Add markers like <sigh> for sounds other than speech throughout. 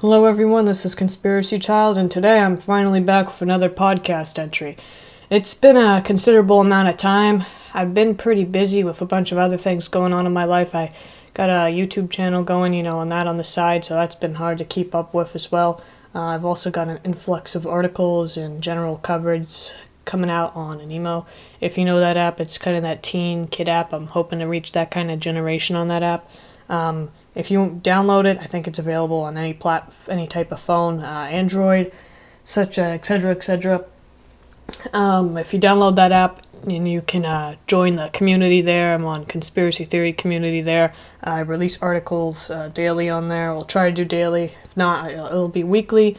Hello, everyone. This is Conspiracy Child, and today I'm finally back with another podcast entry. It's been a considerable amount of time. I've been pretty busy with a bunch of other things going on in my life. I got a YouTube channel going, you know, and that on the side, so that's been hard to keep up with as well. Uh, I've also got an influx of articles and general coverage coming out on Amino. If you know that app, it's kind of that teen kid app. I'm hoping to reach that kind of generation on that app. Um, if you download it, I think it's available on any plat, any type of phone, uh, Android, such etc. etc. Um, if you download that app, and you can uh, join the community there. I'm on conspiracy theory community there. I release articles uh, daily on there. We'll try to do daily. If not, it'll be weekly.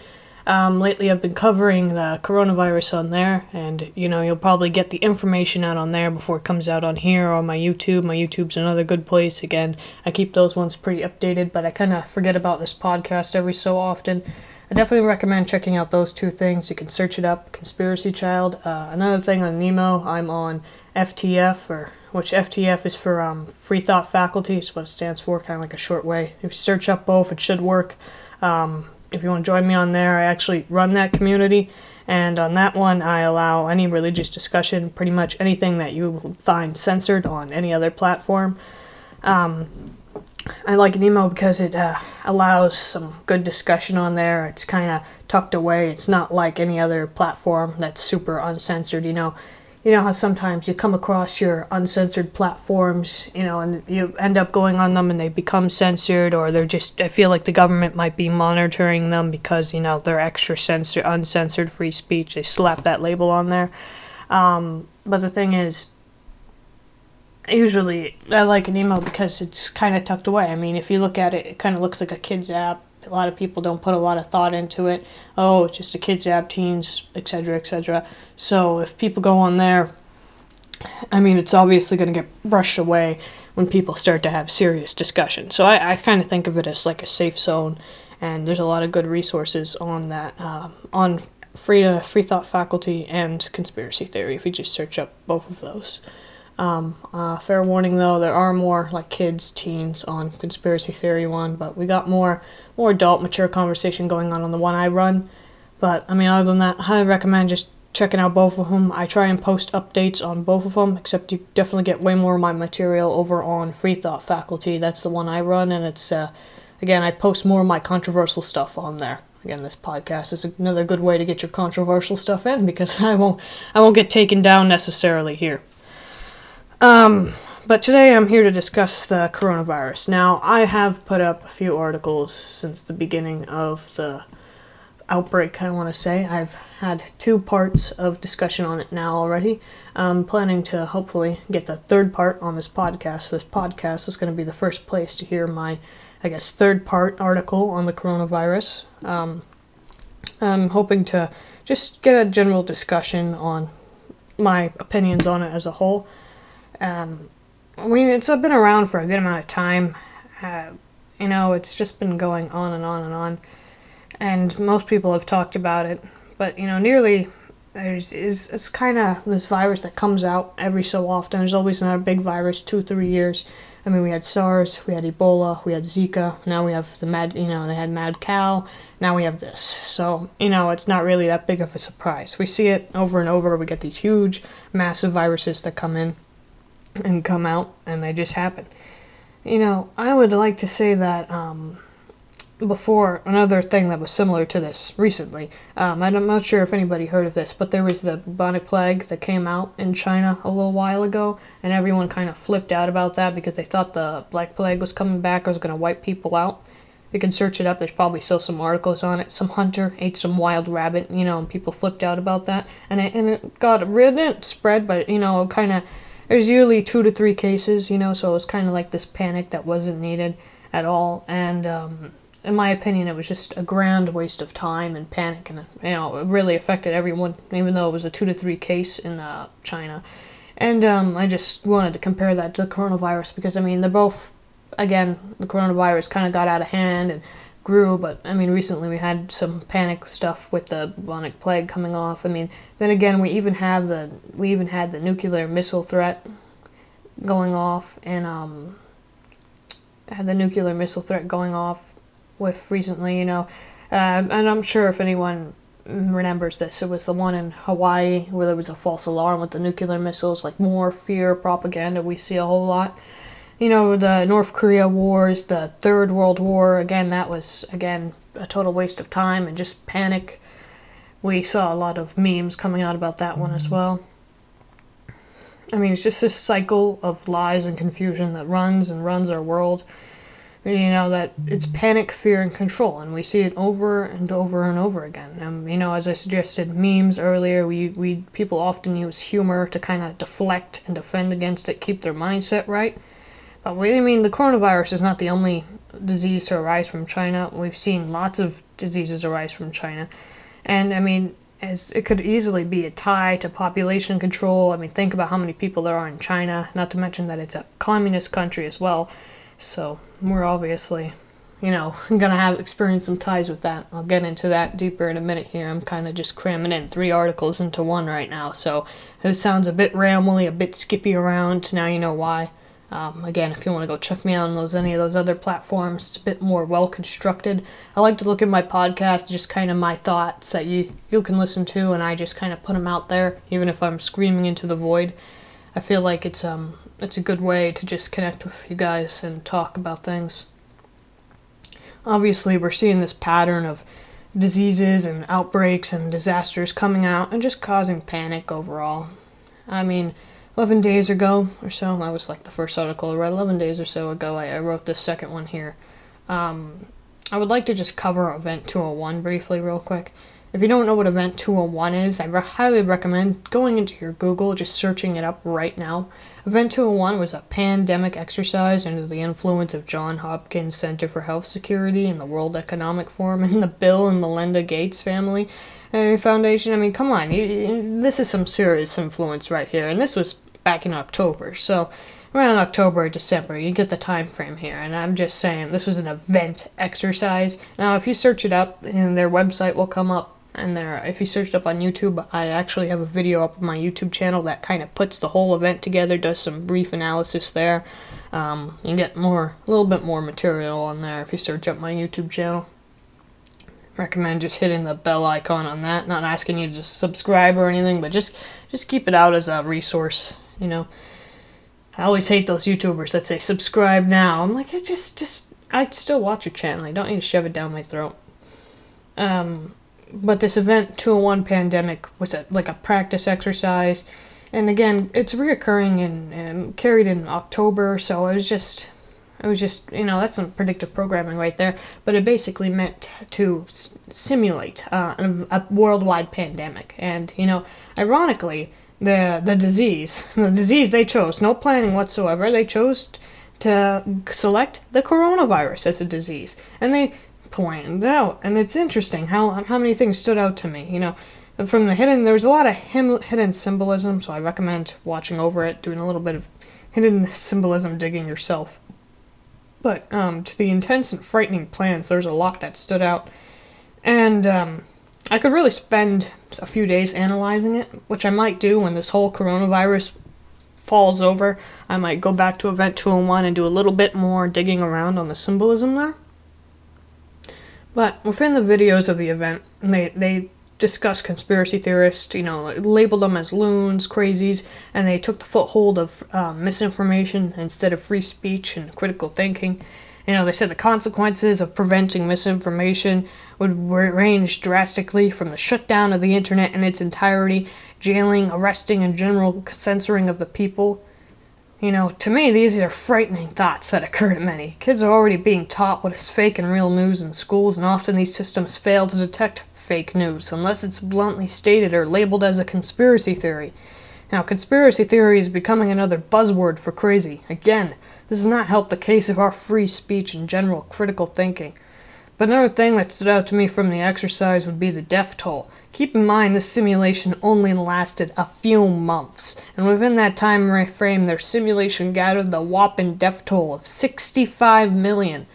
Um, lately, I've been covering the coronavirus on there, and you know, you'll probably get the information out on there before it comes out on here or on my YouTube. My YouTube's another good place. Again, I keep those ones pretty updated, but I kind of forget about this podcast every so often. I definitely recommend checking out those two things. You can search it up, Conspiracy Child. Uh, another thing on Amino, I'm on FTF, or which FTF is for um, Free Thought Faculty. It's what it stands for, kind of like a short way. If you search up both, it should work. Um, if you want to join me on there, I actually run that community. And on that one, I allow any religious discussion, pretty much anything that you find censored on any other platform. Um, I like Amino because it uh, allows some good discussion on there. It's kind of tucked away. It's not like any other platform that's super uncensored. You know, you know how sometimes you come across your uncensored platforms, you know, and you end up going on them and they become censored, or they're just, I feel like the government might be monitoring them because, you know, they're extra censored, uncensored free speech. They slap that label on there. Um, but the thing is, usually I like Amino because it's kind of tucked away. I mean, if you look at it, it kind of looks like a kid's app a lot of people don't put a lot of thought into it. Oh, it's just a kids app, teens, etc., etc. So if people go on there, I mean, it's obviously going to get brushed away when people start to have serious discussion. So I, I kind of think of it as like a safe zone, and there's a lot of good resources on that uh, on free to free thought faculty and conspiracy theory. If you just search up both of those. Um, uh, fair warning though, there are more like kids, teens on conspiracy theory one, but we got more more adult, mature conversation going on on the one I run. But I mean, other than that, I highly recommend just checking out both of them. I try and post updates on both of them, except you definitely get way more of my material over on Free Thought Faculty. That's the one I run, and it's uh, again I post more of my controversial stuff on there. Again, this podcast is another good way to get your controversial stuff in because <laughs> I won't I won't get taken down necessarily here. Um, but today I'm here to discuss the coronavirus. Now, I have put up a few articles since the beginning of the outbreak, I want to say. I've had two parts of discussion on it now already. I'm planning to hopefully get the third part on this podcast. This podcast is going to be the first place to hear my, I guess, third part article on the coronavirus. Um, I'm hoping to just get a general discussion on my opinions on it as a whole. Um, I mean, it's been around for a good amount of time. Uh, you know, it's just been going on and on and on. And most people have talked about it. But, you know, nearly there's is it's kind of this virus that comes out every so often. There's always another big virus, two, three years. I mean, we had SARS, we had Ebola, we had Zika. Now we have the mad, you know, they had mad cow. Now we have this. So you know, it's not really that big of a surprise. We see it over and over. We get these huge, massive viruses that come in and come out, and they just happen. You know, I would like to say that um, before another thing that was similar to this recently. Um, I'm not sure if anybody heard of this, but there was the bubonic plague that came out in China a little while ago, and everyone kind of flipped out about that because they thought the black plague was coming back, or was going to wipe people out. You can search it up. There's probably still some articles on it. Some hunter ate some wild rabbit, you know, and people flipped out about that, and it, and it got it didn't spread, but you know, kind of there's usually two to three cases, you know, so it was kind of like this panic that wasn't needed at all. And um, in my opinion, it was just a grand waste of time and panic, and you know, it really affected everyone, even though it was a two to three case in uh, China. And um, I just wanted to compare that to the coronavirus because I mean, they're both, again, the coronavirus kind of got out of hand and grew, but I mean, recently we had some panic stuff with the bubonic plague coming off. I mean, then again, we even have the we even had the nuclear missile threat going off, and um, had the nuclear missile threat going off with recently, you know. Um, and I'm sure if anyone remembers this, it was the one in Hawaii where there was a false alarm with the nuclear missiles, like more fear propaganda we see a whole lot. You know, the North Korea wars, the Third World War, again, that was, again, a total waste of time and just panic. We saw a lot of memes coming out about that one as well. I mean, it's just this cycle of lies and confusion that runs and runs our world. You know, that it's panic, fear, and control, and we see it over and over and over again. Um, you know, as I suggested, memes earlier, we, we people often use humor to kind of deflect and defend against it, keep their mindset right. But we, I mean, the coronavirus is not the only disease to arise from China. We've seen lots of diseases arise from China. And I mean, as it could easily be a tie to population control. I mean, think about how many people there are in China, not to mention that it's a communist country as well. So we're obviously, you know, <laughs> gonna have experience some ties with that. I'll get into that deeper in a minute here. I'm kind of just cramming in three articles into one right now, so it sounds a bit rambly, a bit skippy around. Now you know why. Um, again, if you want to go check me out on those any of those other platforms, it's a bit more well constructed. I like to look at my podcast, just kind of my thoughts that you you can listen to, and I just kind of put them out there, even if I'm screaming into the void. I feel like it's um it's a good way to just connect with you guys and talk about things. Obviously, we're seeing this pattern of diseases and outbreaks and disasters coming out and just causing panic overall. I mean 11 days ago or so, that was like the first article I read, 11 days or so ago, I, I wrote this second one here. Um, I would like to just cover Event 201 briefly, real quick. If you don't know what Event 201 is, I re- highly recommend going into your Google, just searching it up right now. Event 201 was a pandemic exercise under the influence of John Hopkins Center for Health Security and the World Economic Forum and the Bill and Melinda Gates family uh, Foundation. I mean, come on, this is some serious influence right here, and this was back in October. So around October or December, you get the time frame here. And I'm just saying this was an event exercise. Now, if you search it up, and their website will come up. And there, if you searched up on YouTube, I actually have a video up on my YouTube channel that kind of puts the whole event together, does some brief analysis there. Um, you get more, a little bit more material on there if you search up my YouTube channel. Recommend just hitting the bell icon on that. Not asking you to subscribe or anything, but just just keep it out as a resource you know. I always hate those YouTubers that say subscribe now. I'm like, it just, just, I still watch your channel. I don't need to shove it down my throat. Um, but this event 201 pandemic was a, like a practice exercise, and again, it's reoccurring and, and carried in October. So it was just, it was just, you know, that's some predictive programming right there. But it basically meant to s- simulate uh, a, a worldwide pandemic, and you know, ironically the the disease. <laughs> The disease they chose, no planning whatsoever. They chose to select the coronavirus as a disease, and they planned out. And it's interesting how how many things stood out to me. You know, from the hidden, there was a lot of hidden symbolism. So I recommend watching over it, doing a little bit of hidden symbolism digging yourself. But um, to the intense and frightening plans, there's a lot that stood out, and um, I could really spend a few days analyzing it, which I might do when this whole coronavirus falls over. I might go back to Event 201 and do a little bit more digging around on the symbolism there. But within the videos of the event, they, they discuss conspiracy theorists, you know, labeled them as loons, crazies, and they took the foothold of uh, misinformation instead of free speech and critical thinking. You know, they said the consequences of preventing misinformation would range drastically from the shutdown of the internet in its entirety, jailing, arresting, and general censoring of the people. You know, to me, these are frightening thoughts that occur to many. Kids are already being taught what is fake and real news in schools, and often these systems fail to detect fake news unless it's bluntly stated or labeled as a conspiracy theory. Now, conspiracy theory is becoming another buzzword for crazy. Again, this does not help the case of our free speech and general critical thinking. But another thing that stood out to me from the exercise would be the death toll. Keep in mind this simulation only lasted a few months, and within that time frame, their simulation gathered the whopping death toll of 65 million.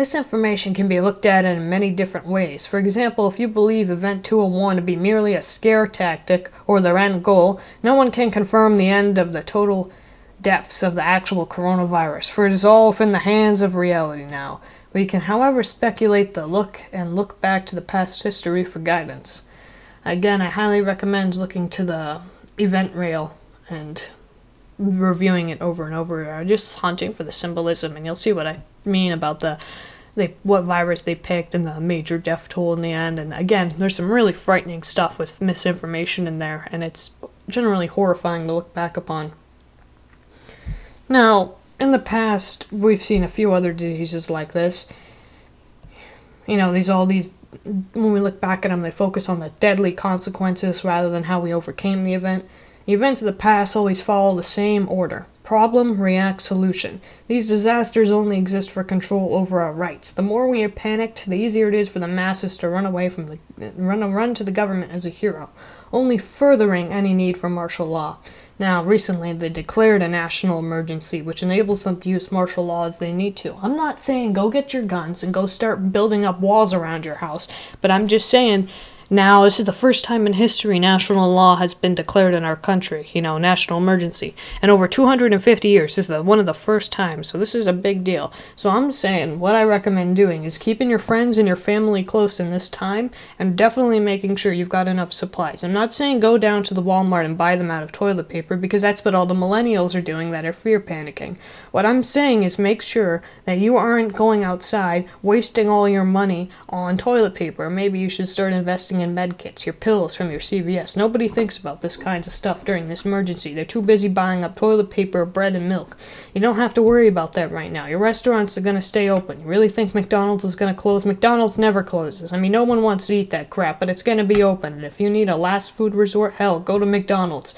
This information can be looked at in many different ways. For example, if you believe Event 201 to be merely a scare tactic or their end goal, no one can confirm the end of the total deaths of the actual coronavirus, for it is all within the hands of reality now. We can, however, speculate the look and look back to the past history for guidance. Again, I highly recommend looking to the event rail and reviewing it over and over, just hunting for the symbolism, and you'll see what I mean about the they what virus they picked and the major death toll in the end. And again, there's some really frightening stuff with misinformation in there, and it's generally horrifying to look back upon. Now, in the past, we've seen a few other diseases like this. You know, these all these when we look back at them, they focus on the deadly consequences rather than how we overcame the event. The events of the past always follow the same order problem, react, solution. These disasters only exist for control over our rights. The more we are panicked, the easier it is for the masses to run away from the run run to the government as a hero, only furthering any need for martial law. Now, recently they declared a national emergency, which enables them to use martial law as they need to. I'm not saying go get your guns and go start building up walls around your house, but I'm just saying now, this is the first time in history national law has been declared in our country, you know, national emergency. And over 250 years, this is the, one of the first times, so this is a big deal. So I'm saying what I recommend doing is keeping your friends and your family close in this time and definitely making sure you've got enough supplies. I'm not saying go down to the Walmart and buy them out of toilet paper because that's what all the millennials are doing that are fear panicking. What I'm saying is make sure that you aren't going outside wasting all your money on toilet paper. Maybe you should start investing in med kits, your pills from your CVS. Nobody thinks about this kinds of stuff during this emergency. They're too busy buying up toilet paper, bread, and milk. You don't have to worry about that right now. Your restaurants are going to stay open. You really think McDonald's is going to close? McDonald's never closes. I mean, no one wants to eat that crap, but it's going to be open. And if you need a last food resort, hell, go to McDonald's.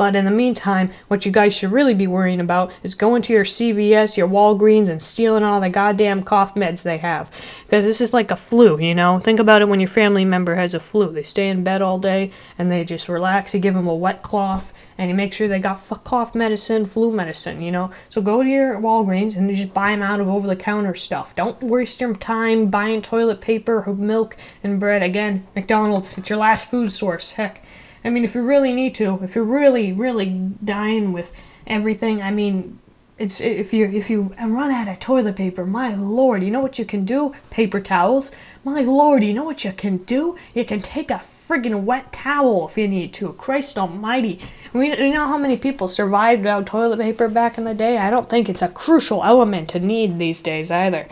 But in the meantime, what you guys should really be worrying about is going to your CVS, your Walgreens, and stealing all the goddamn cough meds they have. Because this is like a flu, you know? Think about it when your family member has a flu. They stay in bed all day and they just relax. You give them a wet cloth and you make sure they got cough medicine, flu medicine, you know? So go to your Walgreens and you just buy them out of over the counter stuff. Don't waste your time buying toilet paper, milk, and bread. Again, McDonald's, it's your last food source. Heck. I mean, if you really need to, if you're really, really dying with everything, I mean, it's if you if you run out of toilet paper, my lord, you know what you can do? Paper towels, my lord, you know what you can do? You can take a friggin' wet towel if you need to. Christ Almighty, we you know how many people survived without toilet paper back in the day? I don't think it's a crucial element to need these days either.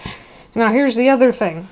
Now here's the other thing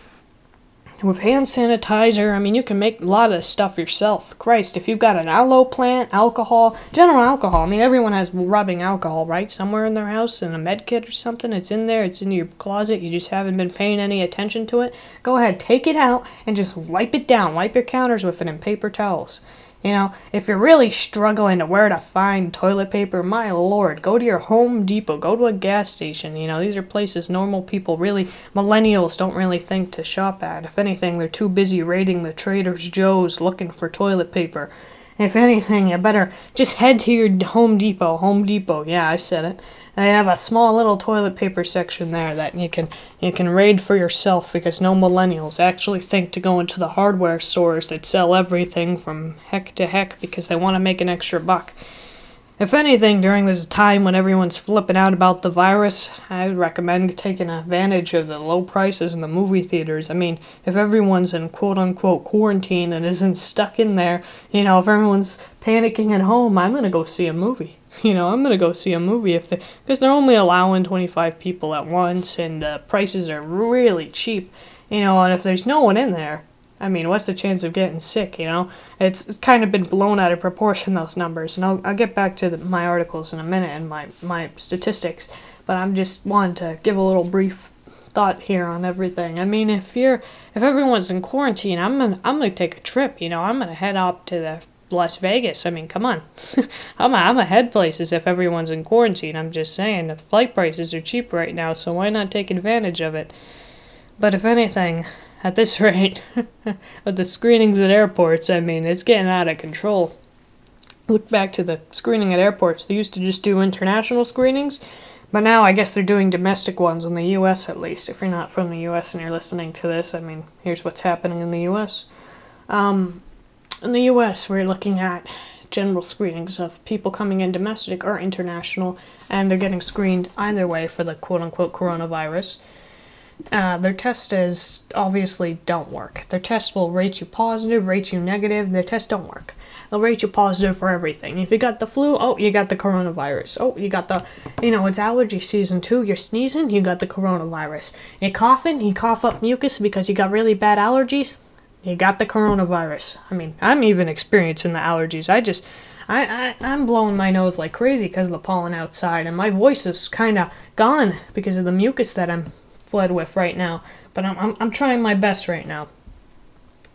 with hand sanitizer, I mean, you can make a lot of stuff yourself. Christ, if you've got an aloe plant, alcohol, general alcohol, I mean, everyone has rubbing alcohol, right? Somewhere in their house, in a med kit or something. It's in there, it's in your closet, you just haven't been paying any attention to it. Go ahead, take it out and just wipe it down. Wipe your counters with it in paper towels. You know, if you're really struggling to where to find toilet paper, my lord, go to your Home Depot, go to a gas station. You know, these are places normal people really, millennials don't really think to shop at. If anything, they're too busy raiding the Trader Joe's looking for toilet paper. If anything, you better just head to your Home Depot. Home Depot, yeah, I said it. They have a small little toilet paper section there that you can you can raid for yourself because no millennials actually think to go into the hardware stores that sell everything from heck to heck because they want to make an extra buck. If anything, during this time when everyone's flipping out about the virus, I would recommend taking advantage of the low prices in the movie theaters. I mean, if everyone's in quote unquote quarantine and isn't stuck in there, you know, if everyone's panicking at home, I'm gonna go see a movie. <laughs> You know, I'm gonna go see a movie if they because they're only allowing 25 people at once and the prices are really cheap. You know, and if there's no one in there, I mean, what's the chance of getting sick? You know, it's, it's kind of been blown out of proportion those numbers, and I'll, I'll get back to the, my articles in a minute and my my statistics. But I'm just wanting to give a little brief thought here on everything. I mean, if you're if everyone's in quarantine, I'm gonna I'm gonna take a trip. You know, I'm gonna head up to the Las Vegas. I mean, come on. <laughs> I'm, a, I'm ahead places if everyone's in quarantine. I'm just saying, the flight prices are cheap right now, so why not take advantage of it? But if anything, at this <laughs> rate, with the screenings at airports, I mean, it's getting out of control. Look back to the screening at airports. They used to just do international screenings, but now I guess they're doing domestic ones in the US at least. If you're not from the US and you're listening to this, I mean, here's what's happening in the US. Um, in the US, we're looking at general screenings of people coming in domestic or international, and they're getting screened either way for the quote unquote coronavirus. uh, their tests is obviously don't work. Their test will rate you positive, rate you negative. Their tests don't work. They'll rate you positive for everything. If you got the flu, oh, you got the coronavirus. Oh, you got the, you know, it's allergy season too. You're sneezing, you got the coronavirus. You're coughing, you cough up mucus because you got really bad allergies. You got the coronavirus. I mean, I'm even experiencing the allergies. I just, I, I I'm blowing my nose like crazy because of the pollen outside, and my voice is kind of gone because of the mucus that I'm fled with right now. But I'm, I'm, I'm trying my best right now.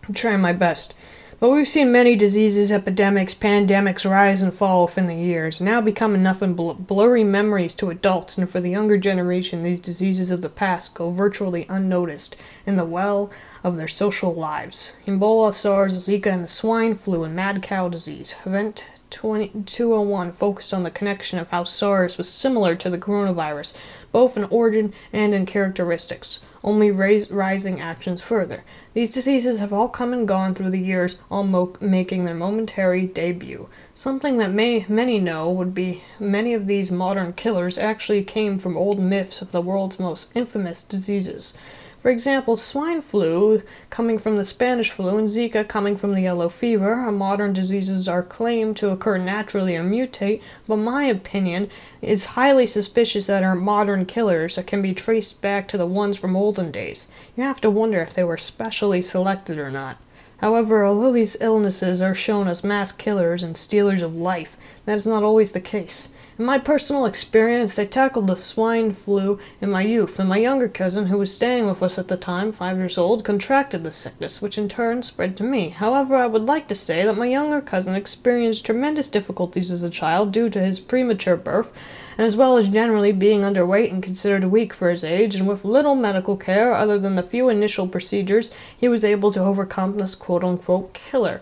I'm trying my best. But we've seen many diseases, epidemics, pandemics rise and fall within the years, now become enough in bl- blurry memories to adults, and for the younger generation, these diseases of the past go virtually unnoticed in the well of their social lives. Ebola, SARS, Zika, and the swine flu and mad cow disease. Event 201 focused on the connection of how SARS was similar to the coronavirus, both in origin and in characteristics, only raise, rising actions further. These diseases have all come and gone through the years, all mo- making their momentary debut. Something that may, many know would be many of these modern killers actually came from old myths of the world's most infamous diseases. For example, swine flu coming from the Spanish flu and Zika coming from the yellow fever are modern diseases are claimed to occur naturally or mutate, but my opinion is highly suspicious that our modern killers uh, can be traced back to the ones from olden days. You have to wonder if they were specially selected or not. However, although these illnesses are shown as mass killers and stealers of life, that is not always the case. In my personal experience, I tackled the swine flu in my youth, and my younger cousin, who was staying with us at the time, five years old, contracted the sickness, which in turn spread to me. However, I would like to say that my younger cousin experienced tremendous difficulties as a child due to his premature birth, and as well as generally being underweight and considered weak for his age, and with little medical care other than the few initial procedures, he was able to overcome this quote unquote killer.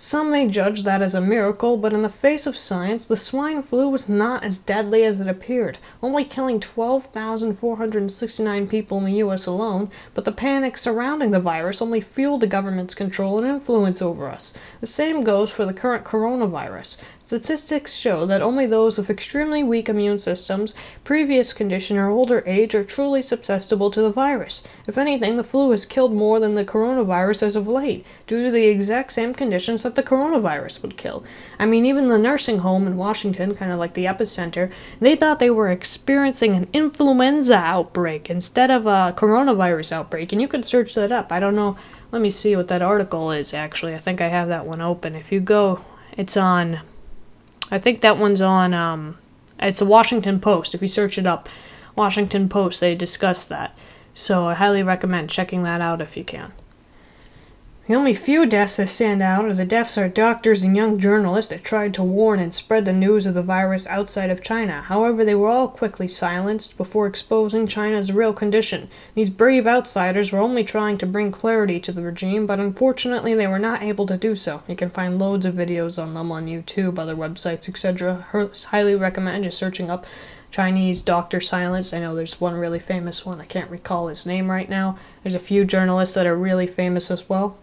Some may judge that as a miracle, but in the face of science, the swine flu was not as deadly as it appeared, only killing 12,469 people in the US alone, but the panic surrounding the virus only fueled the government's control and influence over us. The same goes for the current coronavirus. Statistics show that only those with extremely weak immune systems, previous condition, or older age are truly susceptible to the virus. If anything, the flu has killed more than the coronavirus as of late, due to the exact same conditions that the coronavirus would kill. I mean, even the nursing home in Washington, kind of like the epicenter, they thought they were experiencing an influenza outbreak instead of a coronavirus outbreak. And you could search that up. I don't know. Let me see what that article is, actually. I think I have that one open. If you go, it's on I think that one's on. Um, it's the Washington Post. If you search it up, Washington Post, they discuss that. So I highly recommend checking that out if you can. The only few deaths that stand out are the deaths of doctors and young journalists that tried to warn and spread the news of the virus outside of China. However, they were all quickly silenced before exposing China's real condition. These brave outsiders were only trying to bring clarity to the regime, but unfortunately they were not able to do so. You can find loads of videos on them on YouTube, other websites, etc. Highly recommend just searching up Chinese doctor silence. I know there's one really famous one. I can't recall his name right now. There's a few journalists that are really famous as well.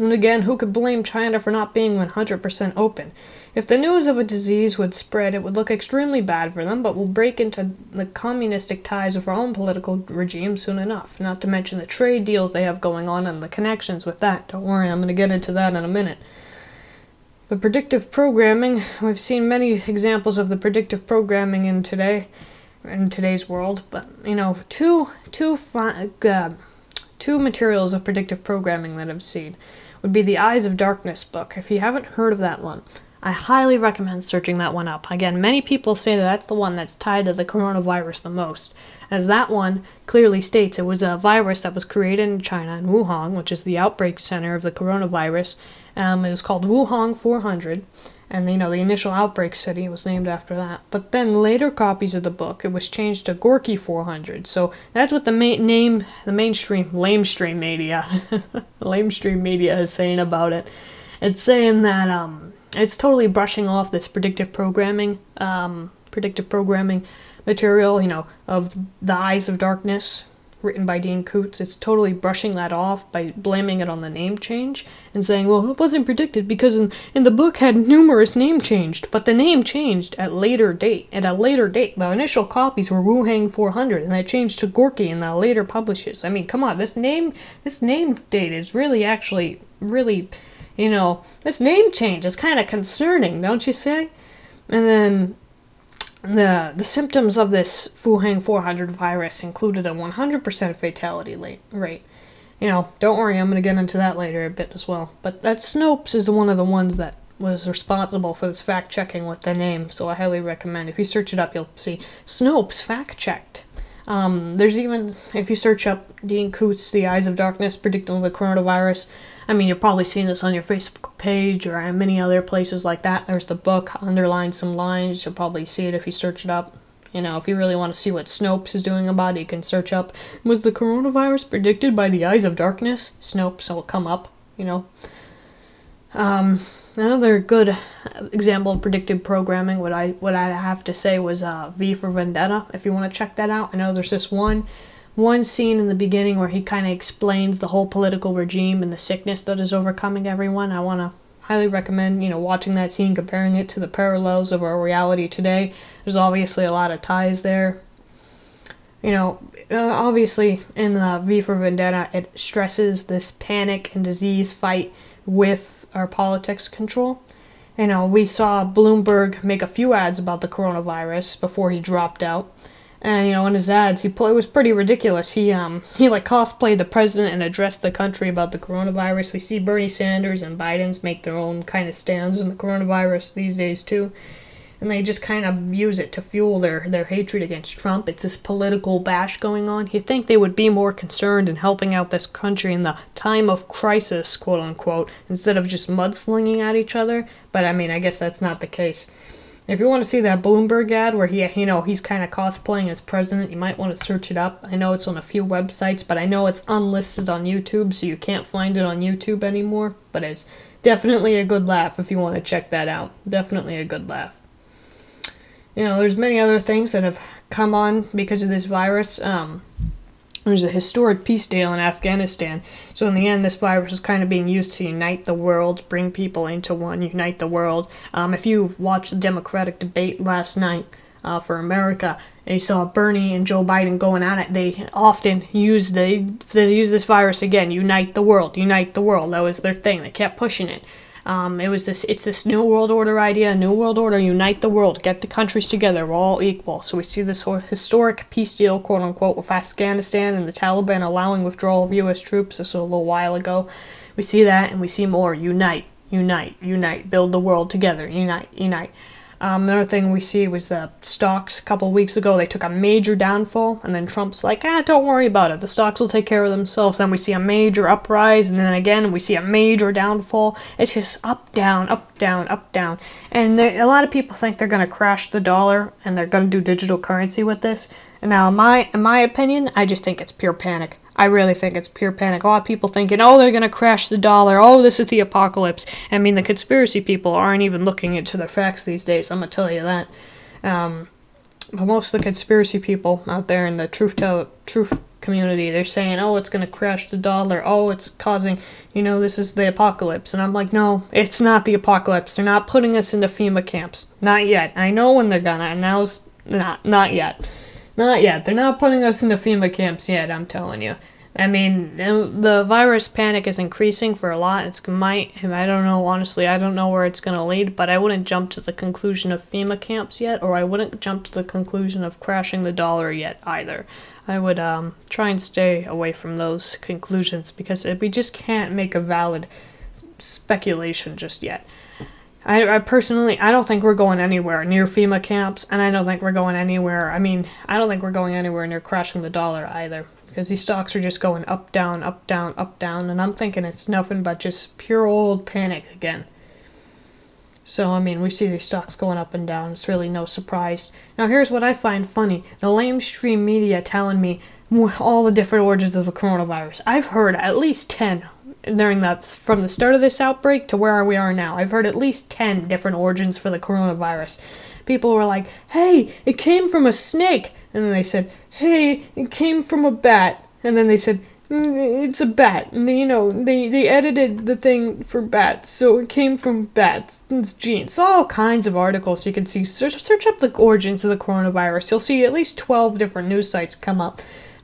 And again, who could blame China for not being 100% open? If the news of a disease would spread, it would look extremely bad for them, but will break into the communistic ties of our own political regime soon enough, not to mention the trade deals they have going on and the connections with that. Don't worry, I'm going to get into that in a minute. The predictive programming, we've seen many examples of the predictive programming in today, in today's world, but you know, two two uh, two materials of predictive programming that I've seen would be the Eyes of Darkness book. If you haven't heard of that one, I highly recommend searching that one up. Again, many people say that that's the one that's tied to the coronavirus the most, as that one clearly states it was a virus that was created in China, in Wuhan, which is the outbreak center of the coronavirus. Um, it was called Wuhan 400, and you know the initial outbreak city was named after that. But then later copies of the book it was changed to Gorky 400. So that's what the main name, the mainstream, lamestream media, <laughs> lamestream media is saying about it. It's saying that um, it's totally brushing off this predictive programming, um, predictive programming material, you know, of the eyes of darkness, written by Dean Koontz. It's totally brushing that off by blaming it on the name change and saying, well, it wasn't predicted because in, in the book had numerous name changed, but the name changed at later date. At a later date, the initial copies were Wu Hang 400, and they changed to Gorky in the later publishes. I mean, come on, this name this name date is really actually really, you know, this name change is kind of concerning, don't you say? And then the, the symptoms of this Wu Hang 400 virus included a 100% fatality rate. You know, don't worry, I'm going to get into that later a bit as well. But that Snopes is one of the ones that was responsible for this fact checking with the name, so I highly recommend. If you search it up, you'll see Snopes fact checked. Um, there's even, if you search up Dean Koontz, The Eyes of Darkness predicting the coronavirus, I mean, you've probably seen this on your Facebook page or in many other places like that. There's the book, underlined some lines. You'll probably see it if you search it up. You know, if you really want to see what Snopes is doing about it, you can search up Was the coronavirus predicted by the eyes of darkness? Snopes will come up, you know. Um, another good example of predictive programming, what I what I have to say was uh, V for Vendetta. If you want to check that out, I know there's this one one scene in the beginning where he kind of explains the whole political regime and the sickness that is overcoming everyone. I want to highly recommend, you know, watching that scene, comparing it to the parallels of our reality today. There's obviously a lot of ties there. You know, uh, obviously in the V for Vendetta, it stresses this panic and disease fight with our politics control. You know, we saw Bloomberg make a few ads about the coronavirus before he dropped out. And you know, in his ads, he play, it was pretty ridiculous. He um he like cosplayed the president and addressed the country about the coronavirus. We see Bernie Sanders and Biden's make their own kind of stands on the coronavirus these days too, and they just kind of use it to fuel their their hatred against Trump. It's this political bash going on. You think they would be more concerned in helping out this country in the time of crisis, quote unquote, instead of just mudslinging at each other? But I mean, I guess that's not the case. If you want to see that Bloomberg ad where he, you know, he's kind of cosplaying as president, you might want to search it up. I know it's on a few websites, but I know it's unlisted on YouTube, so you can't find it on YouTube anymore. But it's definitely a good laugh if you want to check that out. Definitely a good laugh. You know, there's many other things that have come on because of this virus. Um, there's a historic peace deal in Afghanistan. So in the end, this virus is kind of being used to unite the world, bring people into one, unite the world. Um, if you've watched the Democratic debate last night uh, for America, you saw Bernie and Joe Biden going at it, they often use the they use this virus again, unite the world, unite the world. That was their thing. They kept pushing it. Um, it was this. It's this new world order idea. New world order. Unite the world. Get the countries together. We're all equal. So we see this historic peace deal, quote unquote, with Afghanistan and the Taliban allowing withdrawal of U.S. troops. This was a little while ago. We see that, and we see more. Unite. Unite. Unite. Build the world together. Unite. Unite. Um, another thing we see was the stocks a couple weeks ago. They took a major downfall, and then Trump's like, ah, don't worry about it. The stocks will take care of themselves. Then we see a major uprise, and then again we see a major downfall. It's just up, down, up, down, up, down. And a lot of people think they're going to crash the dollar and they're going to do digital currency with this. And now, in my in my opinion, I just think it's pure panic. I really think it's pure panic. A lot of people thinking, oh, they're going to crash the dollar. Oh, this is the apocalypse. I mean, the conspiracy people aren't even looking into the facts these days. I'm going to tell you that. Um, but most of the conspiracy people out there in the truth tell, truth community, they're saying, oh, it's going to crash the dollar. Oh, it's causing, you know, this is the apocalypse. And I'm like, no, it's not the apocalypse. They're not putting us into FEMA camps. Not yet. I know when they're gonna, and now's not, not yet. Not yet. They're not putting us into FEMA camps yet, I'm telling you. I mean, the virus panic is increasing for a lot. It's might, I don't know, honestly, I don't know where it's going to lead, but I wouldn't jump to the conclusion of FEMA camps yet, or I wouldn't jump to the conclusion of crashing the dollar yet either. I would um, try and stay away from those conclusions because we just can't make a valid speculation just yet. I, I personally, I don't think we're going anywhere near FEMA camps, and I don't think we're going anywhere. I mean, I don't think we're going anywhere near crashing the dollar either because these stocks are just going up, down, up, down, up, down, and I'm thinking it's nothing but just pure old panic again. So, I mean, we see these stocks going up and down. It's really no surprise. Now, here's what I find funny the lamestream media telling me all the different origins of the coronavirus. I've heard at least 10 during that, from the start of this outbreak to where we are now. I've heard at least 10 different origins for the coronavirus. People were like, hey, it came from a snake. And then they said, hey, it came from a bat. and then they said "Mm, it's a bat, and you know they they edited the thing for bats, so it came from bats. It's genes, all kinds of articles you can see. Search search up the origins of the coronavirus. You'll see at least twelve different news sites come up.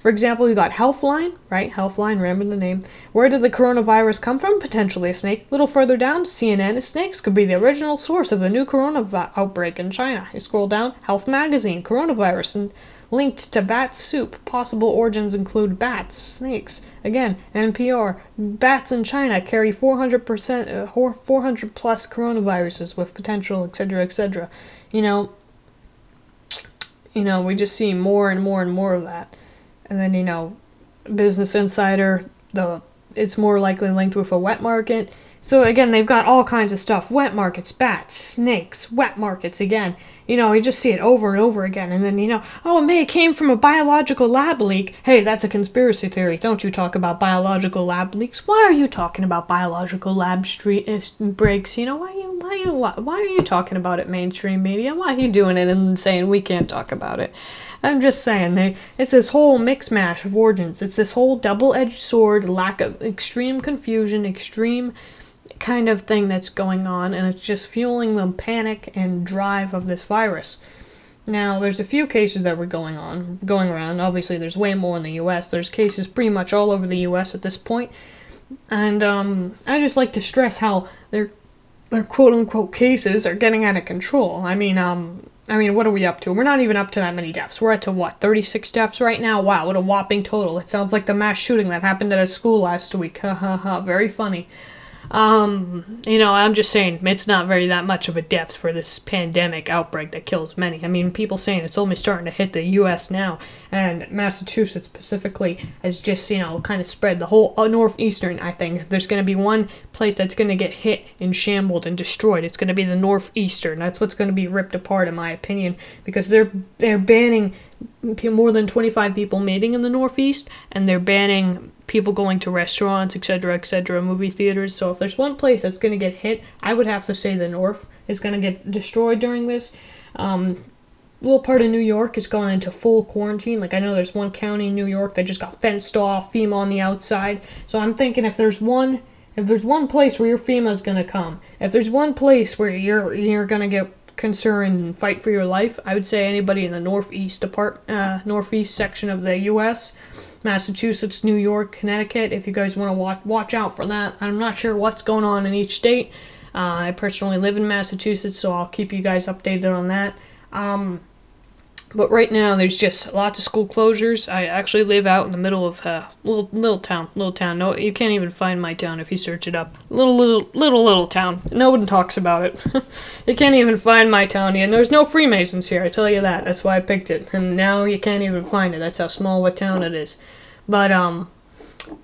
For example, you got Healthline, right? Healthline, remember the name. Where did the coronavirus come from? Potentially a snake. A little further down, CNN, snakes could be the original source of the new coronavirus outbreak in China. You scroll down, Health Magazine, coronavirus, and linked to bat soup. Possible origins include bats, snakes. Again, NPR, bats in China carry 400%, uh, 400 plus coronaviruses with potential, etc., etc. You know, you know, we just see more and more and more of that and then you know business insider the it's more likely linked with a wet market. So again they've got all kinds of stuff. Wet markets bats snakes wet markets again. You know you just see it over and over again. And then you know oh it may have came from a biological lab leak. Hey that's a conspiracy theory. Don't you talk about biological lab leaks. Why are you talking about biological lab street uh, breaks? You know why you why you why are you talking about it mainstream media? Why are you doing it and saying we can't talk about it I'm just saying, they it's this whole mix mash of origins. It's this whole double edged sword, lack of extreme confusion, extreme kind of thing that's going on, and it's just fueling the panic and drive of this virus. Now, there's a few cases that were going on, going around. Obviously, there's way more in the U.S. There's cases pretty much all over the U.S. at this point, and um, I just like to stress how their their quote unquote cases are getting out of control. I mean, um, I mean, what are we up to? We're not even up to that many deaths. We're at to what, 36 deaths right now? Wow, what a whopping total. It sounds like the mass shooting that happened at a school last week. Ha ha ha, very funny. Um, you know, I'm just saying it's not very that much of a depth for this pandemic outbreak that kills many. I mean, people saying it's only starting to hit the U.S. now, and Massachusetts specifically has just you know kind of spread the whole uh, northeastern. I think if there's going to be one place that's going to get hit and shambled and destroyed, it's going to be the northeastern. That's what's going to be ripped apart, in my opinion, because they're they're banning more than 25 people meeting in the northeast, and they're banning people going to restaurants, etc., etc., movie theaters. So if there's one place that's going to get hit, I would have to say the North is going to get destroyed during this. Um, little part of New York is going into full quarantine. Like I know there's one county in New York that just got fenced off, FEMA on the outside. So I'm thinking if there's one if there's one place where your FEMA is gonna come, if there's one place where you're you're gonna get concerned and fight for your life, I would say anybody in the northeast depart uh, northeast section of the U.S. Massachusetts, New York, Connecticut. If you guys want to watch, watch out for that. I'm not sure what's going on in each state. Uh, I personally live in Massachusetts, so I'll keep you guys updated on that. Um, but right now, there's just lots of school closures. I actually live out in the middle of a uh, little little town, little town. No, you can't even find my town if you search it up. Little little little little town. No one talks about it. <laughs> you can't even find my town and there's no Freemasons here. I tell you that. That's why I picked it. And now you can't even find it. That's how small a town it is. But um,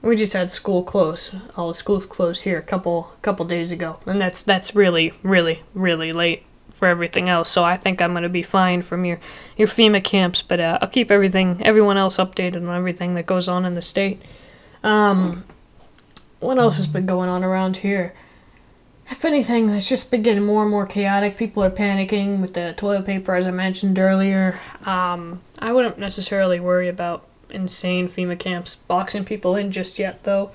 we just had school close. All the schools closed here a couple couple days ago, and that's that's really really really late for everything else. So I think I'm gonna be fine from your your FEMA camps, but uh, I'll keep everything everyone else updated on everything that goes on in the state. Um, what else has been going on around here? If anything, it's just been getting more and more chaotic. People are panicking with the toilet paper, as I mentioned earlier. Um, I wouldn't necessarily worry about insane FEMA camps boxing people in just yet, though.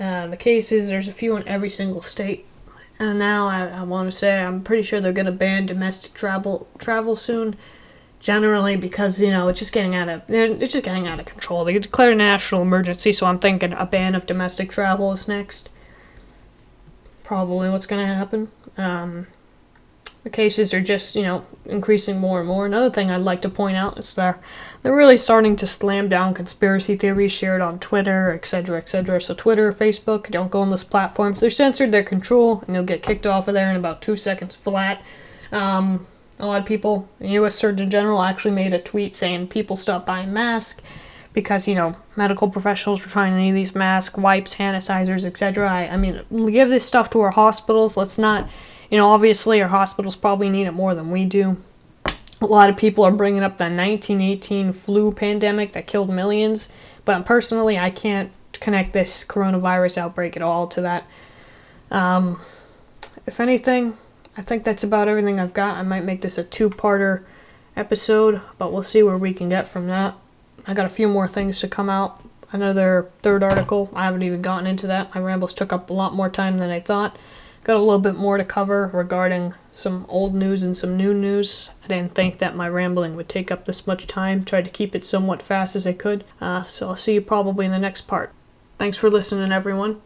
Uh, the case is there's a few in every single state. And now I, I want to say I'm pretty sure they're going to ban domestic travel travel soon. Generally, because you know it's just getting out of it's just getting out of control. They declared a national emergency, so I'm thinking a ban of domestic travel is next. Probably what's going to happen. Um, the cases are just, you know, increasing more and more. Another thing I'd like to point out is that they're really starting to slam down conspiracy theories shared on Twitter, etc., etc. So Twitter, Facebook, don't go on those platforms. They're censored, they're control, and you'll get kicked off of there in about two seconds flat. Um, a lot of people, the U.S. Surgeon General actually made a tweet saying people stop buying masks because you know medical professionals are trying to need these masks, wipes, sanitizers, etc. I, I mean, give this stuff to our hospitals. Let's not you know, obviously, our hospitals probably need it more than we do. A lot of people are bringing up the 1918 flu pandemic that killed millions, but personally, I can't connect this coronavirus outbreak at all to that. Um, if anything, I think that's about everything I've got. I might make this a two parter episode, but we'll see where we can get from that. I got a few more things to come out. Another third article. I haven't even gotten into that. My rambles took up a lot more time than I thought. Got a little bit more to cover regarding some old news and some new news. I didn't think that my rambling would take up this much time. Tried to keep it somewhat fast as I could. Uh, so I'll see you probably in the next part. Thanks for listening, everyone.